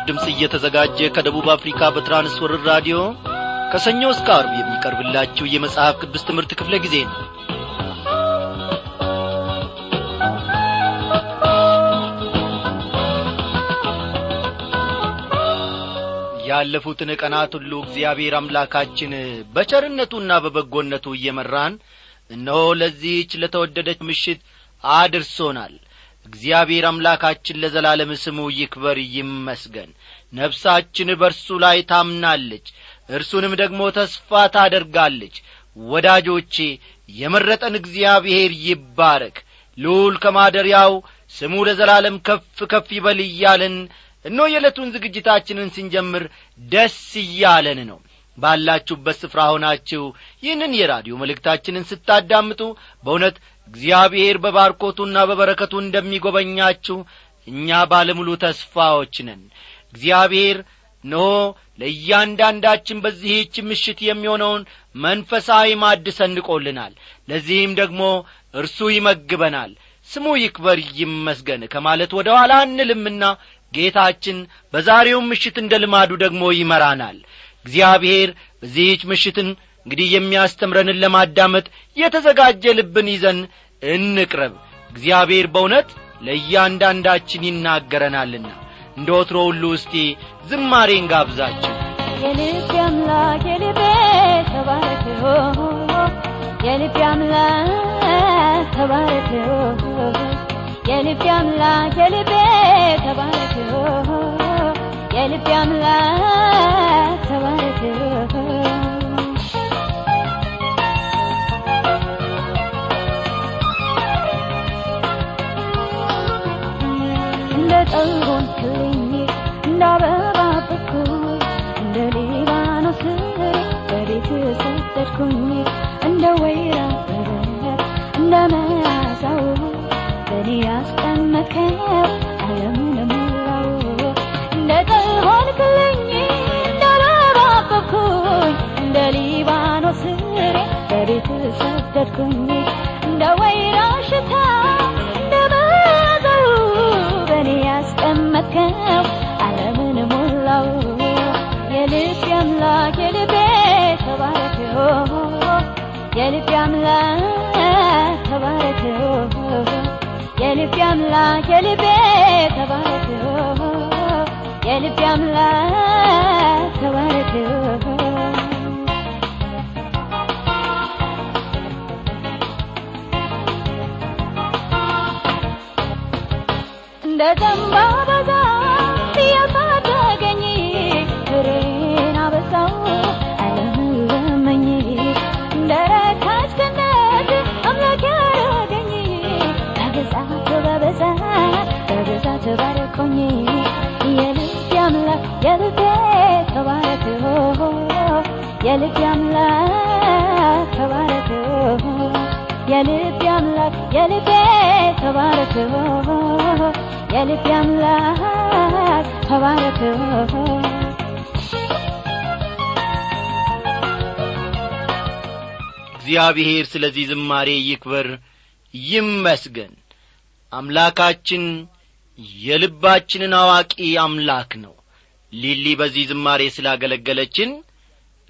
ምስራች ድምፅ እየተዘጋጀ ከደቡብ አፍሪካ በትራንስወርር ራዲዮ ከሰኞ እስከ አርብ የሚቀርብላችሁ የመጽሐፍ ቅዱስ ትምህርት ክፍለ ጊዜ ነው። ያለፉትን ቀናት ሁሉ እግዚአብሔር አምላካችን በቸርነቱና በበጎነቱ እየመራን እነሆ ለዚህች ለተወደደች ምሽት አድርሶናል እግዚአብሔር አምላካችን ለዘላለም ስሙ ይክበር ይመስገን። ነፍሳችን በርሱ ላይ ታምናለች እርሱንም ደግሞ ተስፋ ታደርጋለች። ወዳጆቼ የመረጠን እግዚአብሔር ይባረክ። ልዑል ከማደሪያው ስሙ ለዘላለም ከፍ ከፍ ይበል እያለን እኖ የዕለቱን ዝግጅታችንን ስንጀምር ደስ እያለን ነው። ባላችሁበት ስፍራ ሆናችሁ ይህንን የራዲዮ መልእክታችንን ስታዳምጡ በእውነት እግዚአብሔር በባርኮቱና በበረከቱ እንደሚጐበኛችሁ እኛ ባለሙሉ ተስፋዎች ነን። እግዚአብሔር እነሆ ለእያንዳንዳችን በዚህች ምሽት የሚሆነውን መንፈሳዊ ማድ ሰንቆልናል። ለዚህም ደግሞ እርሱ ይመግበናል። ስሙ ይክበር ይመስገን ከማለት ወደ ኋላ አንልምና ጌታችን በዛሬውም ምሽት እንደ ልማዱ ደግሞ ይመራናል። እግዚአብሔር በዚህች ምሽትን እንግዲህ የሚያስተምረንን ለማዳመጥ የተዘጋጀ ልብን ይዘን እንቅረብ። እግዚአብሔር በእውነት ለእያንዳንዳችን ይናገረናልና። እንደ ወትሮ ሁሉ እስቲ ዝማሬን ጋብዛችሁ። የልቤ አምላክ የልቤ ተባረክ የልቤ አምላክ ተባረክ የልቤ አምላክ የልቤ ተባረክ የልቤ አምላክ ተባረክ ጠልሆን ክልኝ እንደ አበባ በኩል እንደ ሊባኖስ በቤት ሰደድኩኝ እንደ ወይራ የልቤ አምላክ የልቤ ተባረክ የልቤ አምላክ ተባረክ የልቤ አምላክ የልቤ ተባረክ የልቤ አምላክ ተባረክ እንደ ዘንባባ ዛፍ የልቤ ተባረክ የልቤ አምላክ ተባረክ የልቤ አምላክ የልቤ ተባረክ የልቤ አምላክ ተባረክ እግዚአብሔር ስለዚህ ዝማሬ ይክበር ይመስገን። አምላካችን የልባችንን አዋቂ አምላክ ነው ሊሊ በዚህ ዝማሬ ስላገለገለችን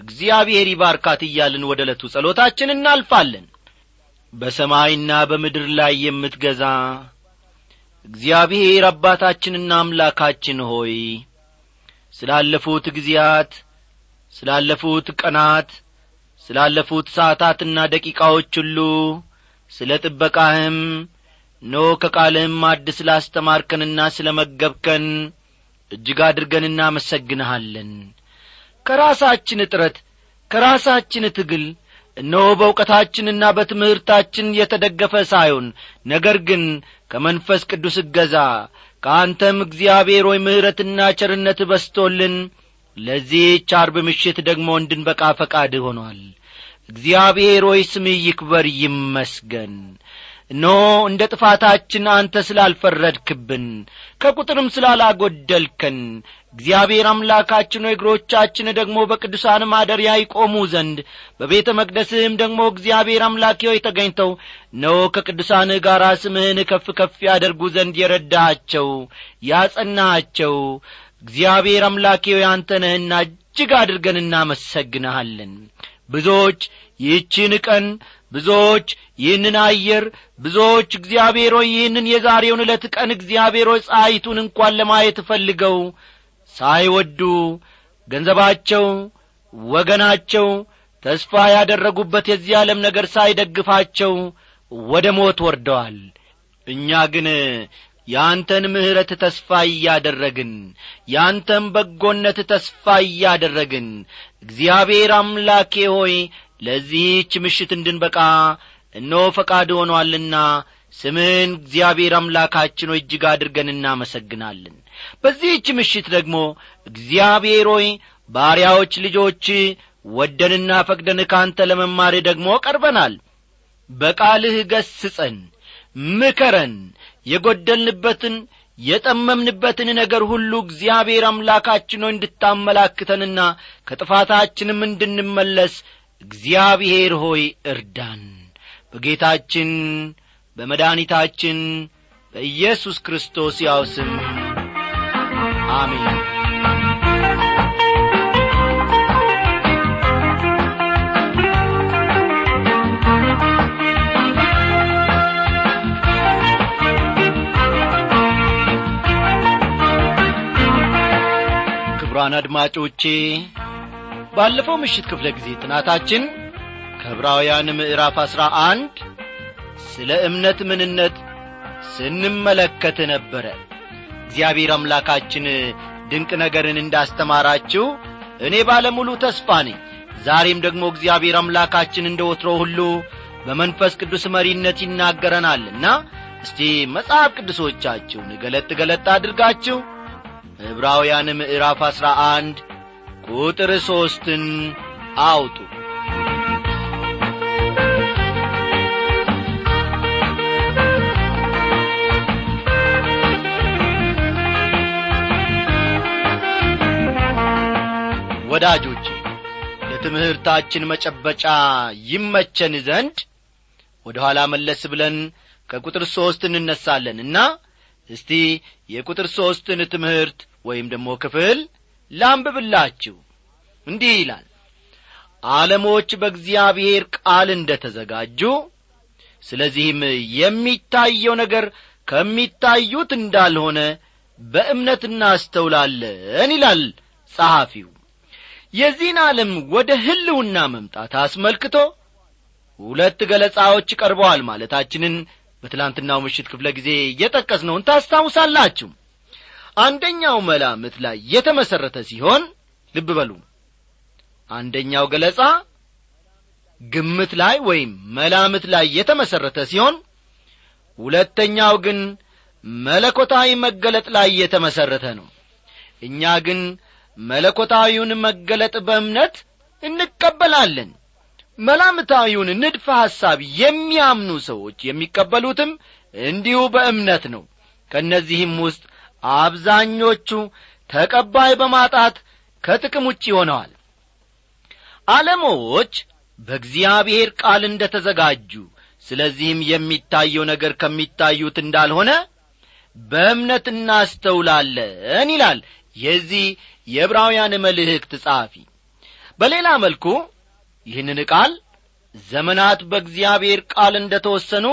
እግዚአብሔር ይባርካት እያልን ወደ ዕለቱ ጸሎታችን እናልፋለን። በሰማይና በምድር ላይ የምትገዛ እግዚአብሔር አባታችንና አምላካችን ሆይ ስላለፉት ጊዜያት ስላለፉት ቀናት ስላለፉት ሰዓታትና ደቂቃዎች ሁሉ ስለ ጥበቃህም ኖ ከቃልህም ማድ ስላስተማርከንና ስለ መገብከን እጅግ አድርገን እናመሰግንሃለን። ከራሳችን እጥረት ከራሳችን ትግል እነሆ በእውቀታችንና በትምህርታችን የተደገፈ ሳይሆን ነገር ግን ከመንፈስ ቅዱስ እገዛ ከአንተም እግዚአብሔር ሆይ ምሕረትና ቸርነት በስቶልን ለዚህች አርብ ምሽት ደግሞ እንድንበቃ ፈቃድ ሆኗል። እግዚአብሔር ሆይ ስምህ ይክበር ይመስገን እነሆ እንደ ጥፋታችን አንተ ስላልፈረድክብን ከቁጥርም ስላላጐደልከን እግዚአብሔር አምላካችን እግሮቻችን ደግሞ በቅዱሳን ማደሪያ ይቆሙ ዘንድ በቤተ መቅደስህም ደግሞ እግዚአብሔር አምላኬ ሆይ ተገኝተው እነሆ ከቅዱሳንህ ጋር ስምህን ከፍ ከፍ ያደርጉ ዘንድ የረዳሃቸው ያጸናሃቸው። እግዚአብሔር አምላኬ ሆይ አንተ እጅግ አድርገን እናመሰግንሃለን። ብዙዎች ይህችን ቀን ብዙዎች ይህንን አየር ብዙዎች እግዚአብሔር ሆይ ይህንን የዛሬውን ዕለት ቀን እግዚአብሔር ሆይ እንኳን ለማየት ፈልገው ሳይወዱ ገንዘባቸው ወገናቸው ተስፋ ያደረጉበት የዚህ ዓለም ነገር ሳይደግፋቸው ወደ ሞት ወርደዋል። እኛ ግን ያንተን ምሕረት ተስፋ እያደረግን ያንተን በጎነት ተስፋ እያደረግን እግዚአብሔር አምላኬ ሆይ ለዚህች ምሽት እንድንበቃ እነሆ ፈቃድ ሆኖአልና ስምህን እግዚአብሔር አምላካችን ሆይ እጅግ አድርገን እናመሰግናለን። በዚህች ምሽት ደግሞ እግዚአብሔር ሆይ ባሪያዎች ልጆች ወደንና ፈቅደን ካንተ ለመማር ደግሞ ቀርበናል። በቃልህ ገስጸን ምከረን የጐደልንበትን የጠመምንበትን ነገር ሁሉ እግዚአብሔር አምላካችን ሆይ እንድታመላክተንና ከጥፋታችንም እንድንመለስ እግዚአብሔር ሆይ እርዳን። በጌታችን በመድኃኒታችን በኢየሱስ ክርስቶስ ያው ስም አሜን። ክቡራን አድማጮቼ ባለፈው ምሽት ክፍለ ጊዜ ጥናታችን ከዕብራውያን ምዕራፍ አሥራ አንድ ስለ እምነት ምንነት ስንመለከት ነበረ። እግዚአብሔር አምላካችን ድንቅ ነገርን እንዳስተማራችሁ እኔ ባለሙሉ ተስፋ ነኝ። ዛሬም ደግሞ እግዚአብሔር አምላካችን እንደ ወትሮ ሁሉ በመንፈስ ቅዱስ መሪነት ይናገረናልና እስቲ መጽሐፍ ቅዱሶቻችሁን ገለጥ ገለጥ አድርጋችሁ ዕብራውያን ምዕራፍ አሥራ አንድ ቁጥር ሦስትን አውጡ። ወዳጆች ለትምህርታችን መጨበጫ ይመቸን ዘንድ ወደ ኋላ መለስ ብለን ከቁጥር ሦስት እንነሳለንና እስቲ የቁጥር ሦስትን ትምህርት ወይም ደግሞ ክፍል ላንብብላችሁ። እንዲህ ይላል ዓለሞች በእግዚአብሔር ቃል እንደ ተዘጋጁ ስለዚህም የሚታየው ነገር ከሚታዩት እንዳልሆነ በእምነት እናስተውላለን ይላል ጸሐፊው። የዚህን ዓለም ወደ ሕልውና መምጣት አስመልክቶ ሁለት ገለጻዎች ቀርበዋል ማለታችንን በትላንትናው ምሽት ክፍለ ጊዜ የጠቀስነውን ታስታውሳላችሁ አንደኛው መላምት ላይ የተመሠረተ ሲሆን ልብ በሉ። አንደኛው ገለጻ ግምት ላይ ወይም መላምት ላይ የተመሠረተ ሲሆን ሁለተኛው ግን መለኮታዊ መገለጥ ላይ የተመሠረተ ነው። እኛ ግን መለኮታዊውን መገለጥ በእምነት እንቀበላለን። መላምታዊውን ንድፈ ሐሳብ የሚያምኑ ሰዎች የሚቀበሉትም እንዲሁ በእምነት ነው። ከእነዚህም ውስጥ አብዛኞቹ ተቀባይ በማጣት ከጥቅም ውጭ ሆነዋል። ዓለሞች በእግዚአብሔር ቃል እንደ ተዘጋጁ ስለዚህም የሚታየው ነገር ከሚታዩት እንዳልሆነ በእምነት እናስተውላለን ይላል የዚህ የዕብራውያን መልእክት ጸሐፊ። በሌላ መልኩ ይህንን ቃል ዘመናት በእግዚአብሔር ቃል እንደ ተወሰኑ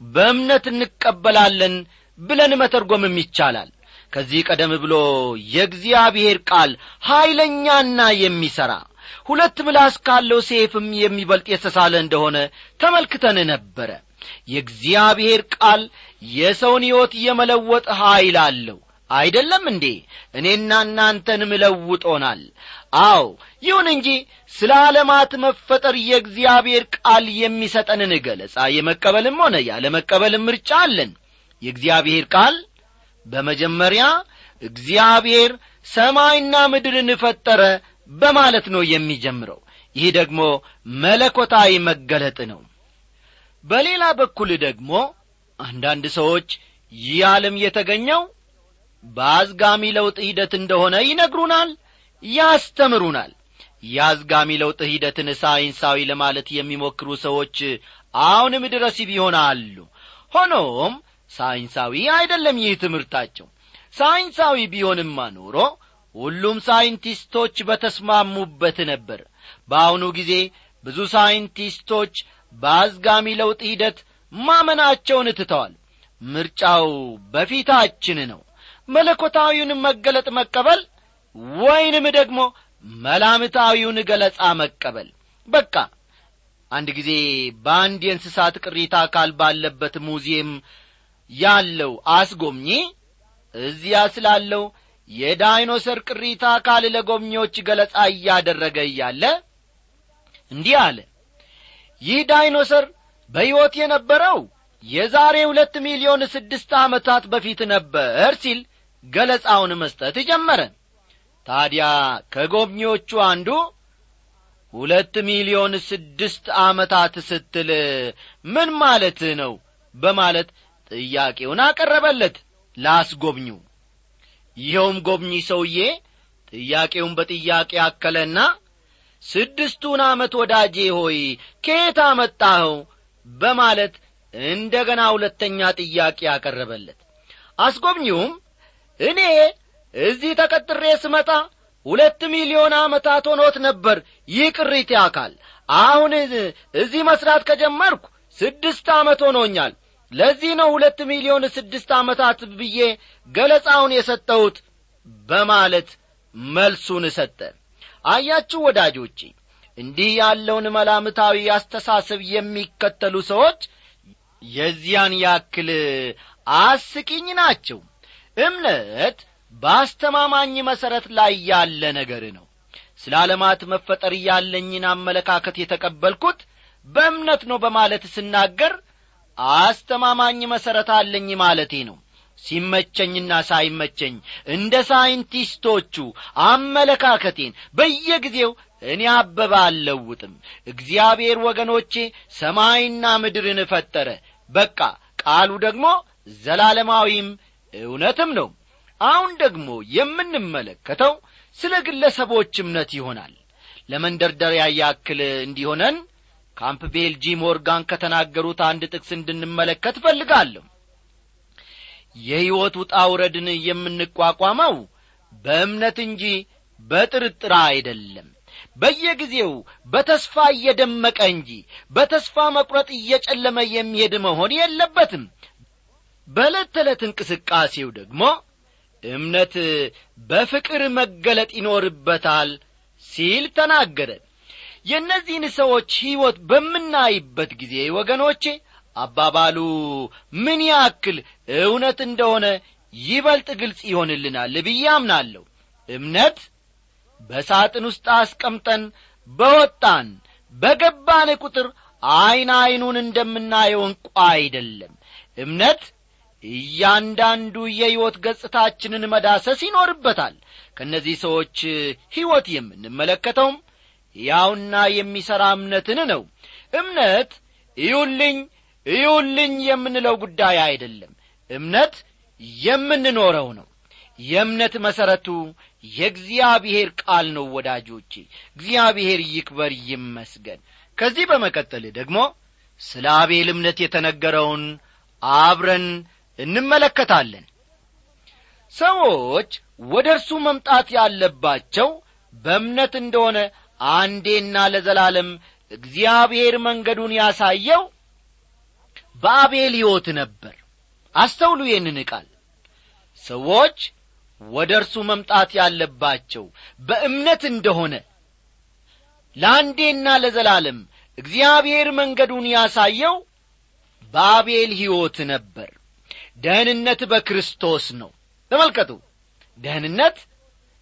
በእምነት እንቀበላለን ብለን መተርጎምም ይቻላል ከዚህ ቀደም ብሎ የእግዚአብሔር ቃል ኀይለኛና የሚሠራ ሁለት ምላስ ካለው ሴፍም የሚበልጥ የተሳለ እንደሆነ ተመልክተን ነበረ። የእግዚአብሔር ቃል የሰውን ሕይወት የመለወጥ ኀይል አለው። አይደለም እንዴ? እኔና እናንተንም ለውጦናል አዎ ይሁን እንጂ ስለ ዓለማት መፈጠር የእግዚአብሔር ቃል የሚሰጠንን ገለጻ የመቀበልም ሆነ ያለመቀበልም ምርጫ አለን። የእግዚአብሔር ቃል በመጀመሪያ እግዚአብሔር ሰማይና ምድርን ፈጠረ በማለት ነው የሚጀምረው። ይህ ደግሞ መለኮታዊ መገለጥ ነው። በሌላ በኩል ደግሞ አንዳንድ ሰዎች ይህ ዓለም የተገኘው በአዝጋሚ ለውጥ ሂደት እንደሆነ ይነግሩናል ያስተምሩናል። የአዝጋሚ ለውጥ ሂደትን ሳይንሳዊ ለማለት የሚሞክሩ ሰዎች አሁንም ድረስ ቢሆናሉ ሆኖም ሳይንሳዊ አይደለም ይህ ትምህርታቸው። ሳይንሳዊ ቢሆንማ ኖሮ ሁሉም ሳይንቲስቶች በተስማሙበት ነበር። በአሁኑ ጊዜ ብዙ ሳይንቲስቶች በአዝጋሚ ለውጥ ሂደት ማመናቸውን ትተዋል። ምርጫው በፊታችን ነው። መለኮታዊውን መገለጥ መቀበል ወይንም ደግሞ መላምታዊውን ገለጻ መቀበል። በቃ አንድ ጊዜ በአንድ የእንስሳት ቅሪታ አካል ባለበት ሙዚየም ያለው አስጎብኚ እዚያ ስላለው የዳይኖሰር ቅሪታ አካል ለጎብኚዎች ገለጻ እያደረገ እያለ እንዲህ አለ። ይህ ዳይኖሰር በሕይወት የነበረው የዛሬ ሁለት ሚሊዮን ስድስት ዓመታት በፊት ነበር ሲል ገለጻውን መስጠት ጀመረ። ታዲያ ከጎብኚዎቹ አንዱ ሁለት ሚሊዮን ስድስት ዓመታት ስትል ምን ማለት ነው? በማለት ጥያቄውን አቀረበለት። ላስጎብኙ ይኸውም ጎብኚ ሰውዬ ጥያቄውን በጥያቄ አከለና ስድስቱን ዓመት ወዳጄ ሆይ ከየት አመጣኸው? በማለት እንደ ገና ሁለተኛ ጥያቄ አቀረበለት። አስጎብኚውም እኔ እዚህ ተቀጥሬ ስመጣ ሁለት ሚሊዮን ዓመታት ሆኖት ነበር። ይህ ቅሪቴ አካል። አሁን እዚህ መሥራት ከጀመርኩ ስድስት ዓመት ሆኖኛል ለዚህ ነው ሁለት ሚሊዮን ስድስት ዓመታት ብዬ ገለጻውን የሰጠሁት በማለት መልሱን ሰጠ። አያችሁ ወዳጆቼ እንዲህ ያለውን መላምታዊ አስተሳሰብ የሚከተሉ ሰዎች የዚያን ያክል አስቂኝ ናቸው። እምነት በአስተማማኝ መሠረት ላይ ያለ ነገር ነው። ስለ ዓለማት መፈጠር ያለኝን አመለካከት የተቀበልኩት በእምነት ነው በማለት ስናገር አስተማማኝ መሠረት አለኝ ማለቴ ነው። ሲመቸኝና ሳይመቸኝ እንደ ሳይንቲስቶቹ አመለካከቴን በየጊዜው እኔ አበባ አልለውጥም። እግዚአብሔር ወገኖቼ ሰማይና ምድርን ፈጠረ። በቃ ቃሉ ደግሞ ዘላለማዊም እውነትም ነው። አሁን ደግሞ የምንመለከተው ስለ ግለሰቦች እምነት ይሆናል። ለመንደርደሪያ ያክል እንዲሆነን ካምፕቤል ጂ ሞርጋን ከተናገሩት አንድ ጥቅስ እንድንመለከት እፈልጋለሁ። የሕይወት ውጣ ውረድን የምንቋቋመው በእምነት እንጂ በጥርጥር አይደለም። በየጊዜው በተስፋ እየደመቀ እንጂ በተስፋ መቁረጥ እየጨለመ የሚሄድ መሆን የለበትም። በዕለት ተዕለት እንቅስቃሴው ደግሞ እምነት በፍቅር መገለጥ ይኖርበታል ሲል ተናገረ የእነዚህን ሰዎች ሕይወት በምናይበት ጊዜ ወገኖቼ አባባሉ ምን ያክል እውነት እንደሆነ ይበልጥ ግልጽ ይሆንልናል ብዬ እምነት በሳጥን ውስጥ አስቀምጠን በወጣን በገባን ቁጥር ዐይን ዐይኑን እንደምናየው እንቋ አይደለም። እምነት እያንዳንዱ የሕይወት ገጽታችንን መዳሰስ ይኖርበታል። ከእነዚህ ሰዎች ሕይወት የምንመለከተውም ያውና የሚሠራ እምነትን ነው። እምነት እዩልኝ እዩልኝ የምንለው ጉዳይ አይደለም። እምነት የምንኖረው ነው። የእምነት መሠረቱ የእግዚአብሔር ቃል ነው ወዳጆቼ። እግዚአብሔር ይክበር ይመስገን። ከዚህ በመቀጠል ደግሞ ስለ አቤል እምነት የተነገረውን አብረን እንመለከታለን። ሰዎች ወደ እርሱ መምጣት ያለባቸው በእምነት እንደሆነ አንዴና ለዘላለም እግዚአብሔር መንገዱን ያሳየው በአቤል ሕይወት ነበር። አስተውሉ ይህንን ቃል። ሰዎች ወደ እርሱ መምጣት ያለባቸው በእምነት እንደሆነ ለአንዴና ለዘላለም እግዚአብሔር መንገዱን ያሳየው በአቤል ሕይወት ነበር። ደህንነት በክርስቶስ ነው። ተመልከቱ። ደህንነት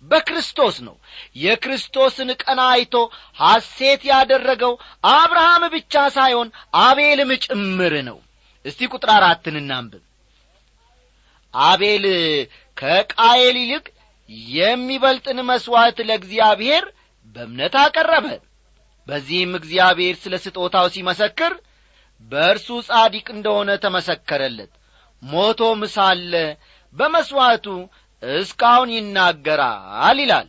በክርስቶስ ነው። የክርስቶስን ቀና አይቶ ሐሴት ያደረገው አብርሃም ብቻ ሳይሆን አቤልም ጭምር ነው። እስቲ ቁጥር አራትን እናንብብ። አቤል ከቃየል ይልቅ የሚበልጥን መሥዋዕት ለእግዚአብሔር በእምነት አቀረበ። በዚህም እግዚአብሔር ስለ ስጦታው ሲመሰክር በእርሱ ጻዲቅ እንደሆነ ተመሰከረለት። ሞቶም ሳለ በመሥዋዕቱ እስካሁን ይናገራል ይላል።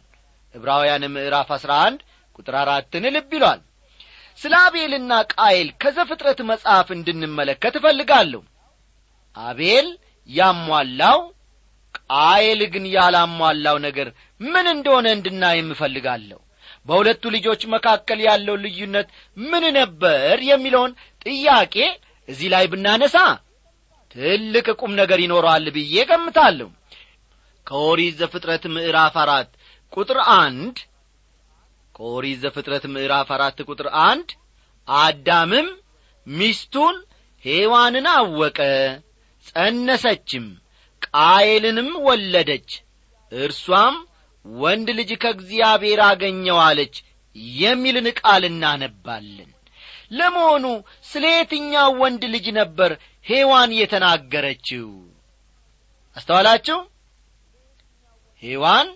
ዕብራውያን ምዕራፍ አሥራ አንድ ቁጥር አራትን ልብ ይሏል። ስለ አቤልና ቃኤል ከዘፍጥረት መጽሐፍ እንድንመለከት እፈልጋለሁ። አቤል ያሟላው ቃየል ግን ያላሟላው ነገር ምን እንደሆነ እንድናይ እፈልጋለሁ። በሁለቱ ልጆች መካከል ያለው ልዩነት ምን ነበር የሚለውን ጥያቄ እዚህ ላይ ብናነሳ ትልቅ ቁም ነገር ይኖረዋል ብዬ ገምታለሁ ከኦሪት ዘፍጥረት ምዕራፍ አራት ቁጥር አንድ ከኦሪት ዘፍጥረት ምዕራፍ አራት ቁጥር አንድ አዳምም ሚስቱን ሔዋንን አወቀ ጸነሰችም ቃየልንም ወለደች። እርሷም ወንድ ልጅ ከእግዚአብሔር አገኘው አለች የሚልን ቃል እናነባለን። ለመሆኑ ስለ የትኛው ወንድ ልጅ ነበር ሔዋን የተናገረችው? አስተዋላችሁ ሔዋን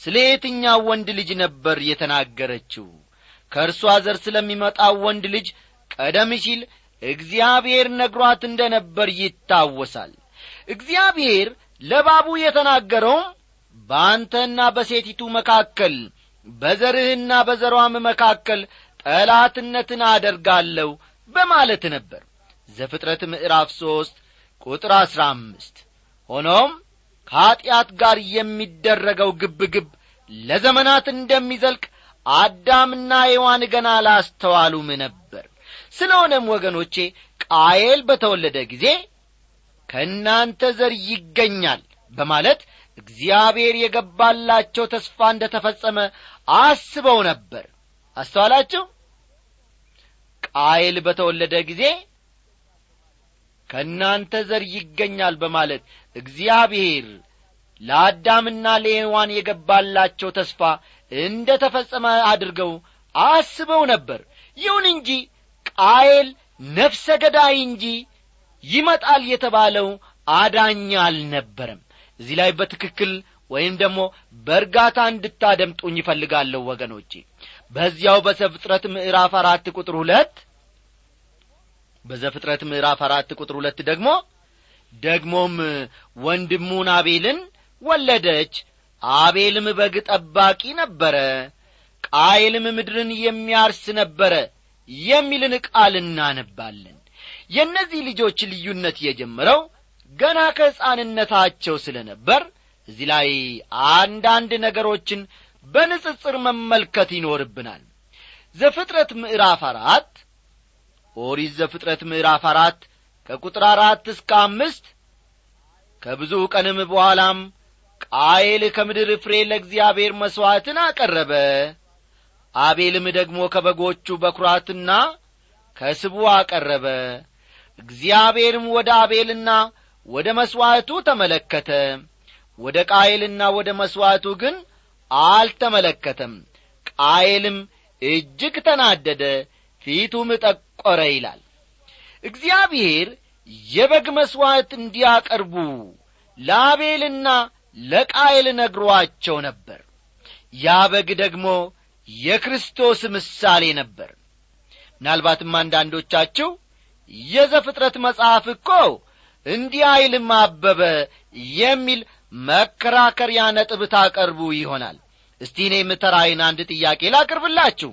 ስለ የትኛው ወንድ ልጅ ነበር የተናገረችው? ከእርሷ ዘር ስለሚመጣው ወንድ ልጅ ቀደም ሲል እግዚአብሔር ነግሯት እንደ ነበር ይታወሳል። እግዚአብሔር ለባቡ የተናገረውም በአንተና በሴቲቱ መካከል በዘርህና በዘሯም መካከል ጠላትነትን አደርጋለሁ በማለት ነበር። ዘፍጥረት ምዕራፍ ሦስት ቁጥር አሥራ አምስት። ሆኖም ከኀጢአት ጋር የሚደረገው ግብግብ ለዘመናት እንደሚዘልቅ አዳምና ሔዋን ገና አላስተዋሉም ነበር። ስለሆነም ወገኖቼ ቃየል በተወለደ ጊዜ ከእናንተ ዘር ይገኛል በማለት እግዚአብሔር የገባላቸው ተስፋ እንደ ተፈጸመ አስበው ነበር። አስተዋላችሁ? ቃየል በተወለደ ጊዜ ከእናንተ ዘር ይገኛል በማለት እግዚአብሔር ለአዳምና ለሔዋን የገባላቸው ተስፋ እንደ ተፈጸመ አድርገው አስበው ነበር። ይሁን እንጂ ቃየል ነፍሰ ገዳይ እንጂ ይመጣል የተባለው አዳኛ አልነበረም። እዚህ ላይ በትክክል ወይም ደግሞ በእርጋታ እንድታደምጡኝ ይፈልጋለሁ ወገኖቼ። በዚያው በዘፍጥረት ምዕራፍ አራት ቁጥር ሁለት በዘፍጥረት ምዕራፍ አራት ቁጥር ሁለት ደግሞ ደግሞም ወንድሙን አቤልን ወለደች አቤልም በግ ጠባቂ ነበረ ቃየልም ምድርን የሚያርስ ነበረ የሚልን ቃል እናነባለን። የእነዚህ ልጆች ልዩነት የጀመረው ገና ከሕፃንነታቸው ስለ ነበር እዚህ ላይ አንዳንድ ነገሮችን በንጽጽር መመልከት ይኖርብናል። ዘፍጥረት ምዕራፍ አራት ኦሪት ዘፍጥረት ምዕራፍ አራት ከቁጥር አራት እስከ አምስት ከብዙ ቀንም በኋላም ቃየል ከምድር ፍሬ ለእግዚአብሔር መሥዋዕትን አቀረበ። አቤልም ደግሞ ከበጎቹ በኵራትና ከስቡ አቀረበ። እግዚአብሔርም ወደ አቤልና ወደ መሥዋዕቱ ተመለከተ። ወደ ቃየልና ወደ መሥዋዕቱ ግን አልተመለከተም። ቃየልም እጅግ ተናደደ ፊቱም ጠቈረ ይላል። እግዚአብሔር የበግ መሥዋዕት እንዲያቀርቡ ለአቤልና ለቃየል ነግሮአቸው ነበር። ያ በግ ደግሞ የክርስቶስ ምሳሌ ነበር። ምናልባትም አንዳንዶቻችሁ የዘፍጥረት መጽሐፍ እኮ እንዲህ አይልም አበበ የሚል መከራከሪያ ነጥብ ታቀርቡ ይሆናል። እስቲ እኔ ምተራይን አንድ ጥያቄ ላቅርብላችሁ።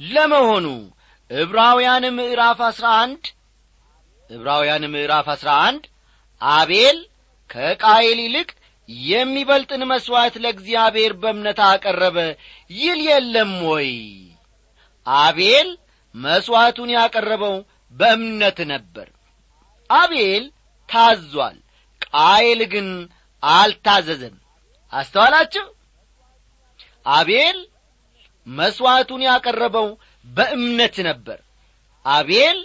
ለመሆኑ ዕብራውያን ምዕራፍ አሥራ አንድ። ዕብራውያን ምዕራፍ አሥራ አንድ። አቤል ከቃየል ይልቅ የሚበልጥን መሥዋዕት ለእግዚአብሔር በእምነት አቀረበ ይል የለም ወይ? አቤል መሥዋዕቱን ያቀረበው በእምነት ነበር። አቤል ታዟል ቃየል ግን አልታዘዘም። አስተዋላችሁ? አቤል መሥዋዕቱን ያቀረበው በእምነት ነበር። አቤል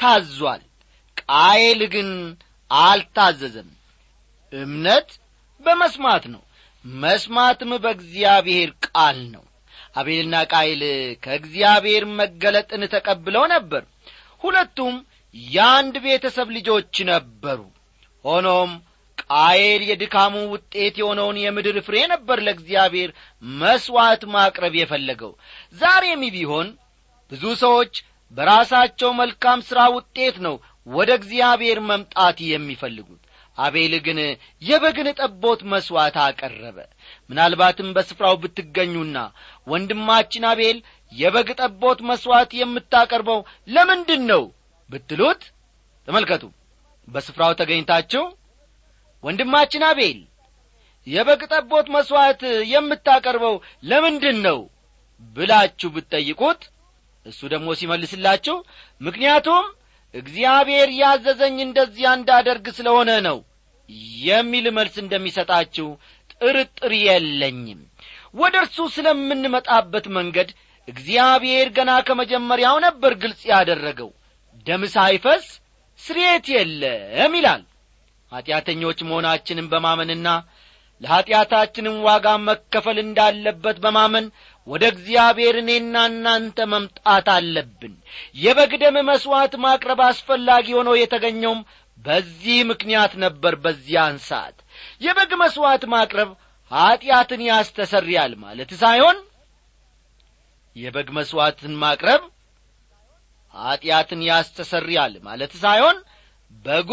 ታዟል ቃየል ግን አልታዘዘም። እምነት በመስማት ነው መስማትም በእግዚአብሔር ቃል ነው። አቤልና ቃይል ከእግዚአብሔር መገለጥን ተቀብለው ነበር። ሁለቱም የአንድ ቤተሰብ ልጆች ነበሩ። ሆኖም ቃየል የድካሙ ውጤት የሆነውን የምድር ፍሬ ነበር ለእግዚአብሔር መሥዋዕት ማቅረብ የፈለገው። ዛሬም ቢሆን ብዙ ሰዎች በራሳቸው መልካም ሥራ ውጤት ነው ወደ እግዚአብሔር መምጣት የሚፈልጉት። አቤል ግን የበግን ጠቦት መሥዋዕት አቀረበ። ምናልባትም በስፍራው ብትገኙና ወንድማችን አቤል የበግ ጠቦት መሥዋዕት የምታቀርበው ለምንድን ነው ብትሉት ተመልከቱ በስፍራው ተገኝታችሁ ወንድማችን አቤል የበግ ጠቦት መሥዋዕት የምታቀርበው ለምንድን ነው ብላችሁ ብትጠይቁት እሱ ደግሞ ሲመልስላችሁ ምክንያቱም እግዚአብሔር ያዘዘኝ እንደዚያ እንዳደርግ ስለሆነ ነው የሚል መልስ እንደሚሰጣችሁ ጥርጥር የለኝም። ወደ እርሱ ስለምንመጣበት መንገድ እግዚአብሔር ገና ከመጀመሪያው ነበር ግልጽ ያደረገው። ደም ሳይፈስ ስርየት የለም ይላል። ኀጢአተኞች መሆናችንን በማመንና ለኀጢአታችንም ዋጋ መከፈል እንዳለበት በማመን ወደ እግዚአብሔር እኔና እናንተ መምጣት አለብን። የበግ ደም መሥዋዕት ማቅረብ አስፈላጊ ሆኖ የተገኘውም በዚህ ምክንያት ነበር በዚያን ሰዓት። የበግ መሥዋዕት ማቅረብ ኀጢአትን ያስተሰርያል ማለት ሳይሆን የበግ መሥዋዕትን ማቅረብ ኀጢአትን ያስተሰርያል ማለት ሳይሆን በጉ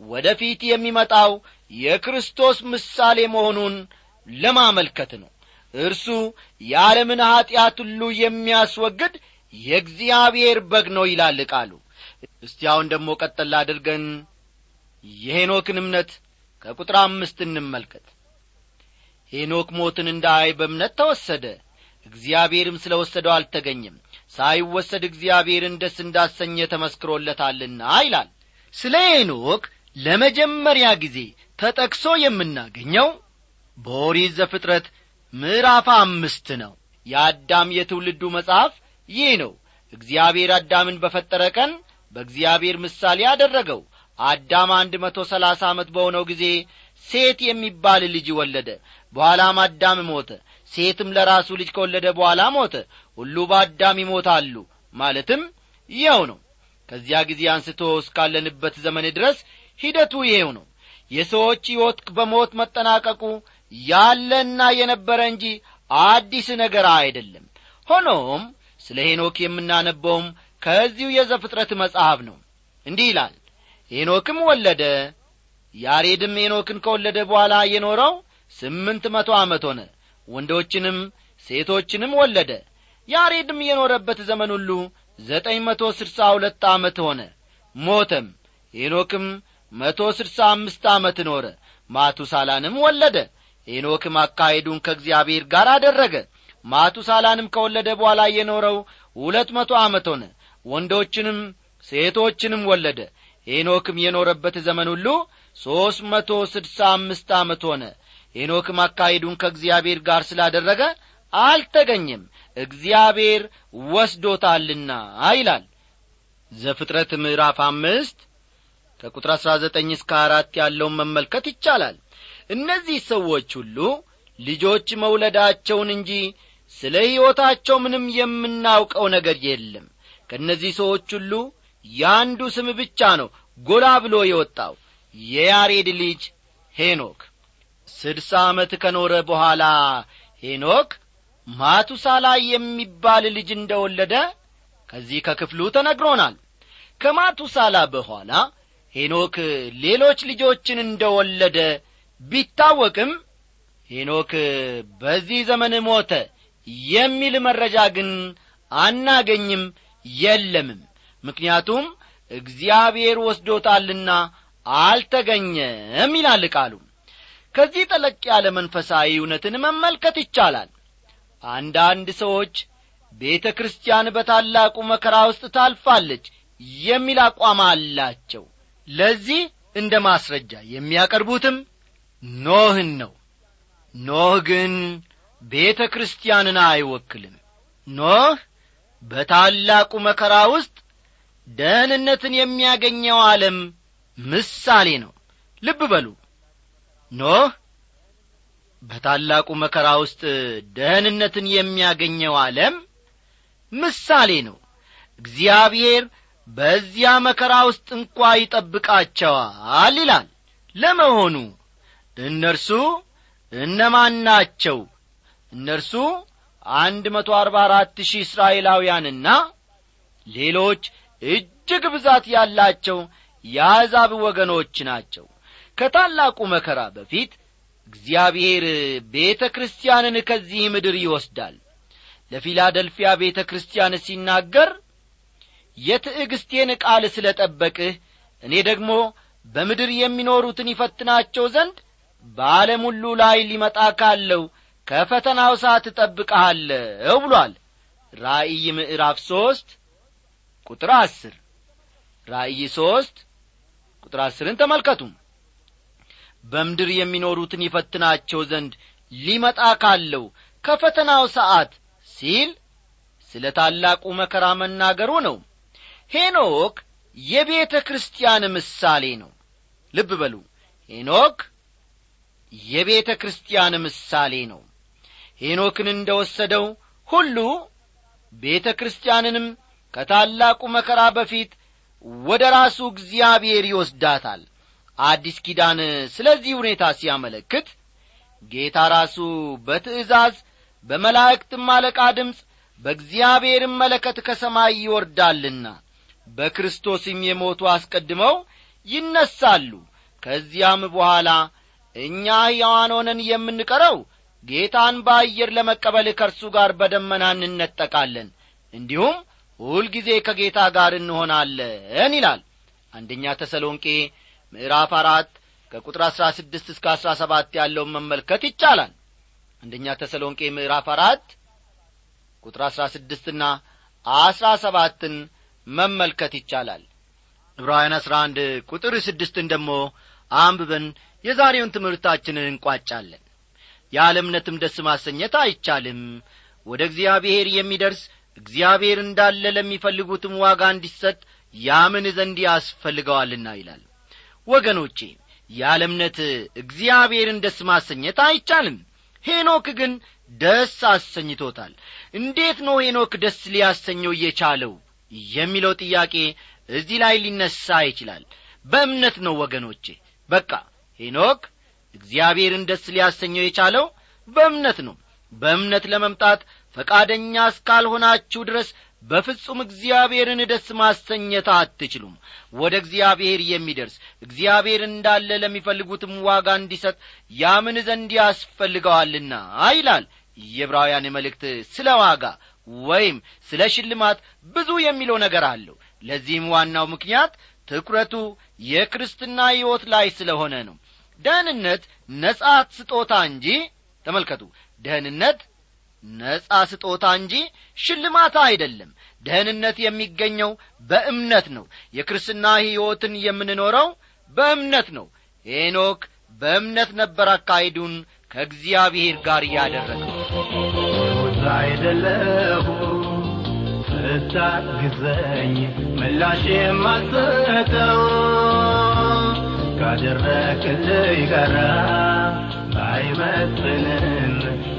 ወደ ፊት የሚመጣው የክርስቶስ ምሳሌ መሆኑን ለማመልከት ነው እርሱ የዓለምን ኀጢአት ሁሉ የሚያስወግድ የእግዚአብሔር በግ ነው ይላል ቃሉ። እስቲ አሁን ደግሞ ቀጠል አድርገን የሄኖክን እምነት ከቁጥር አምስት እንመልከት። ሄኖክ ሞትን እንዳይ በእምነት ተወሰደ እግዚአብሔርም ስለ ወሰደው አልተገኘም። ሳይወሰድ እግዚአብሔርን ደስ እንዳሰኘ ተመስክሮለታልና ይላል። ስለ ሄኖክ ለመጀመሪያ ጊዜ ተጠቅሶ የምናገኘው በኦሪት ዘፍጥረት ምዕራፍ አምስት ነው። የአዳም የትውልዱ መጽሐፍ ይህ ነው። እግዚአብሔር አዳምን በፈጠረ ቀን በእግዚአብሔር ምሳሌ አደረገው። አዳም አንድ መቶ ሰላሳ ዓመት በሆነው ጊዜ ሴት የሚባል ልጅ ወለደ። በኋላም አዳም ሞተ። ሴትም ለራሱ ልጅ ከወለደ በኋላ ሞተ። ሁሉ በአዳም ይሞታሉ ማለትም ይኸው ነው። ከዚያ ጊዜ አንስቶ እስካለንበት ዘመን ድረስ ሂደቱ ይሄው ነው። የሰዎች ሕይወት በሞት መጠናቀቁ ያለና የነበረ እንጂ አዲስ ነገር አይደለም። ሆኖም ስለ ሄኖክ የምናነበውም ከዚሁ የዘፍጥረት መጽሐፍ ነው። እንዲህ ይላል ሄኖክም ወለደ ያሬድም ሄኖክን ከወለደ በኋላ የኖረው ስምንት መቶ ዓመት ሆነ። ወንዶችንም ሴቶችንም ወለደ። ያሬድም የኖረበት ዘመን ሁሉ ዘጠኝ መቶ ስድሳ ሁለት ዓመት ሆነ። ሞተም። ሄኖክም መቶ ስድሳ አምስት ዓመት ኖረ። ማቱሳላንም ወለደ ሄኖክም አካሄዱን ከእግዚአብሔር ጋር አደረገ። ማቱሳላንም ከወለደ በኋላ የኖረው ሁለት መቶ ዓመት ሆነ። ወንዶችንም ሴቶችንም ወለደ። ሄኖክም የኖረበት ዘመን ሁሉ ሦስት መቶ ስድሳ አምስት ዓመት ሆነ። ሄኖክም አካሄዱን ከእግዚአብሔር ጋር ስላደረገ አልተገኘም። እግዚአብሔር ወስዶታልና ይላል። ዘፍጥረት ምዕራፍ አምስት ከቁጥር አሥራ ዘጠኝ እስከ አራት ያለውን መመልከት ይቻላል እነዚህ ሰዎች ሁሉ ልጆች መውለዳቸውን እንጂ ስለ ሕይወታቸው ምንም የምናውቀው ነገር የለም። ከእነዚህ ሰዎች ሁሉ የአንዱ ስም ብቻ ነው ጎላ ብሎ የወጣው የያሬድ ልጅ ሄኖክ። ስድሳ ዓመት ከኖረ በኋላ ሄኖክ ማቱሳላ የሚባል ልጅ እንደወለደ ከዚህ ከክፍሉ ተነግሮናል። ከማቱሳላ በኋላ ሄኖክ ሌሎች ልጆችን እንደወለደ ቢታወቅም ሄኖክ በዚህ ዘመን ሞተ የሚል መረጃ ግን አናገኝም የለምም። ምክንያቱም እግዚአብሔር ወስዶታልና አልተገኘም ይላል ቃሉ። ከዚህ ጠለቅ ያለ መንፈሳዊ እውነትን መመልከት ይቻላል። አንዳንድ ሰዎች ቤተ ክርስቲያን በታላቁ መከራ ውስጥ ታልፋለች የሚል አቋም አላቸው። ለዚህ እንደ ማስረጃ የሚያቀርቡትም ኖህን ነው። ኖህ ግን ቤተ ክርስቲያንን አይወክልም። ኖህ በታላቁ መከራ ውስጥ ደህንነትን የሚያገኘው ዓለም ምሳሌ ነው። ልብ በሉ። ኖህ በታላቁ መከራ ውስጥ ደህንነትን የሚያገኘው ዓለም ምሳሌ ነው። እግዚአብሔር በዚያ መከራ ውስጥ እንኳ ይጠብቃቸዋል ይላል። ለመሆኑ እነርሱ እነማን ናቸው? እነርሱ አንድ መቶ አርባ አራት ሺህ እስራኤላውያንና ሌሎች እጅግ ብዛት ያላቸው የአሕዛብ ወገኖች ናቸው። ከታላቁ መከራ በፊት እግዚአብሔር ቤተ ክርስቲያንን ከዚህ ምድር ይወስዳል። ለፊላደልፊያ ቤተ ክርስቲያን ሲናገር የትዕግስቴን ቃል ስለ ጠበቅህ እኔ ደግሞ በምድር የሚኖሩትን ይፈትናቸው ዘንድ በዓለም ሁሉ ላይ ሊመጣ ካለው ከፈተናው ሰዓት እጠብቀሃለሁ ብሏል። ራእይ ምዕራፍ ሦስት ቁጥር አስር ራእይ ሦስት ቁጥር አስርን ተመልከቱ። በምድር የሚኖሩትን ይፈትናቸው ዘንድ ሊመጣ ካለው ከፈተናው ሰዓት ሲል ስለ ታላቁ መከራ መናገሩ ነው። ሄኖክ የቤተ ክርስቲያን ምሳሌ ነው። ልብ በሉ። ሄኖክ የቤተ ክርስቲያን ምሳሌ ነው። ሄኖክን እንደ ወሰደው ሁሉ ቤተ ክርስቲያንንም ከታላቁ መከራ በፊት ወደ ራሱ እግዚአብሔር ይወስዳታል። አዲስ ኪዳን ስለዚህ ሁኔታ ሲያመለክት ጌታ ራሱ በትእዛዝ በመላእክትም አለቃ ድምፅ በእግዚአብሔርም መለከት ከሰማይ ይወርዳልና በክርስቶስም የሞቱ አስቀድመው ይነሳሉ። ከዚያም በኋላ እኛ ሕያዋን የምንቀረው ጌታን በአየር ለመቀበል ከእርሱ ጋር በደመና እንነጠቃለን። እንዲሁም ሁልጊዜ ከጌታ ጋር እንሆናለን ይላል። አንደኛ ተሰሎንቄ ምዕራፍ አራት ከቁጥር አሥራ ስድስት እስከ አሥራ ሰባት ያለውን መመልከት ይቻላል። አንደኛ ተሰሎንቄ ምዕራፍ አራት ቁጥር አሥራ ስድስትና አሥራ ሰባትን መመልከት ይቻላል። ዕብራውያን አሥራ አንድ ቁጥር ስድስትን ደሞ አንብበን የዛሬውን ትምህርታችንን እንቋጫለን። ያለ እምነትም ደስ ማሰኘት አይቻልም። ወደ እግዚአብሔር የሚደርስ እግዚአብሔር እንዳለ ለሚፈልጉትም ዋጋ እንዲሰጥ ያምን ዘንድ ያስፈልገዋልና ይላል። ወገኖቼ ያለ እምነት እግዚአብሔርን ደስ ማሰኘት አይቻልም። ሄኖክ ግን ደስ አሰኝቶታል። እንዴት ነው ሄኖክ ደስ ሊያሰኘው እየቻለው የሚለው ጥያቄ እዚህ ላይ ሊነሳ ይችላል። በእምነት ነው ወገኖቼ። በቃ ሄኖክ እግዚአብሔርን ደስ ሊያሰኘው የቻለው በእምነት ነው። በእምነት ለመምጣት ፈቃደኛ እስካልሆናችሁ ድረስ በፍጹም እግዚአብሔርን ደስ ማሰኘት አትችሉም። ወደ እግዚአብሔር የሚደርስ እግዚአብሔር እንዳለ ለሚፈልጉትም ዋጋ እንዲሰጥ ያምን ዘንድ ያስፈልገዋልና ይላል የዕብራውያን መልእክት። ስለ ዋጋ ወይም ስለ ሽልማት ብዙ የሚለው ነገር አለው። ለዚህም ዋናው ምክንያት ትኩረቱ የክርስትና ሕይወት ላይ ስለሆነ ነው ደህንነት ነጻ ስጦታ እንጂ ተመልከቱ ደህንነት ነጻ ስጦታ እንጂ ሽልማት አይደለም። ደህንነት የሚገኘው በእምነት ነው። የክርስትና ሕይወትን የምንኖረው በእምነት ነው። ሄኖክ በእምነት ነበር አካሄዱን ከእግዚአብሔር ጋር ያደረገው። አይደለሁ ስታግዘኝ ምላሽ የማልሰጠው ካደረክልኝ ጋራ ባይመጥንን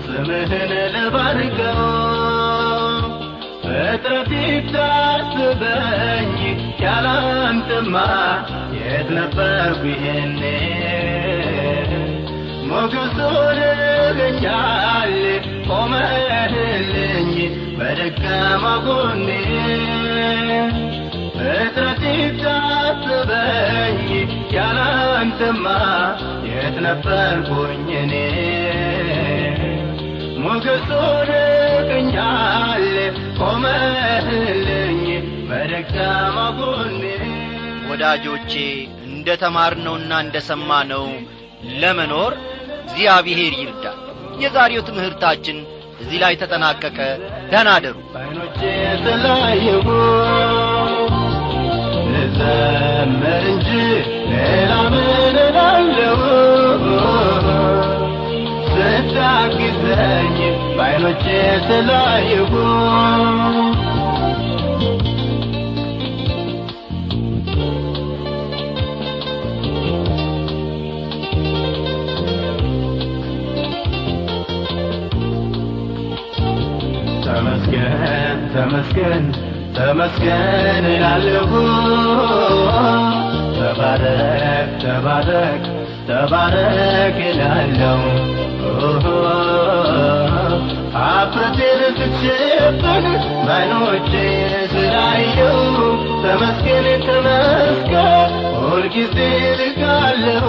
ስምህን ልባርከው። ፍጥረት ይታስበኝ ያላንተማ የት ነበርኩ ይሄኔ? ሞገሱን ገኛል ቆመህልኝ በደካማ ጎኔ ፍጥረት ይታስበኝ ያላንተማ የት ነበርኩኝ እኔ ሞገሱን ገኛል ቆመህልኝ በደካማ ጎኔ ወዳጆቼ እንደ ተማርነውና እንደ ሰማነው ለመኖር እግዚአብሔር ይርዳል። የዛሬው ትምህርታችን እዚህ ላይ ተጠናቀቀ። ደህና አደሩ በዓይኖቼ ስላየሁ ልዘምር እንጂ ሌላ ምን እላለሁ ስታግዘኝ በዓይኖቼ ስላየሁ ተመስገን ተመስገን ተመስገን እላለሁ። ተባረክ ተባረክ ተባረክ እላለሁ። አፍረቴን ስችብን በዓይኖቼ ስላየው ተመስገን ተመስገን ሁልጊዜ ልካለሁ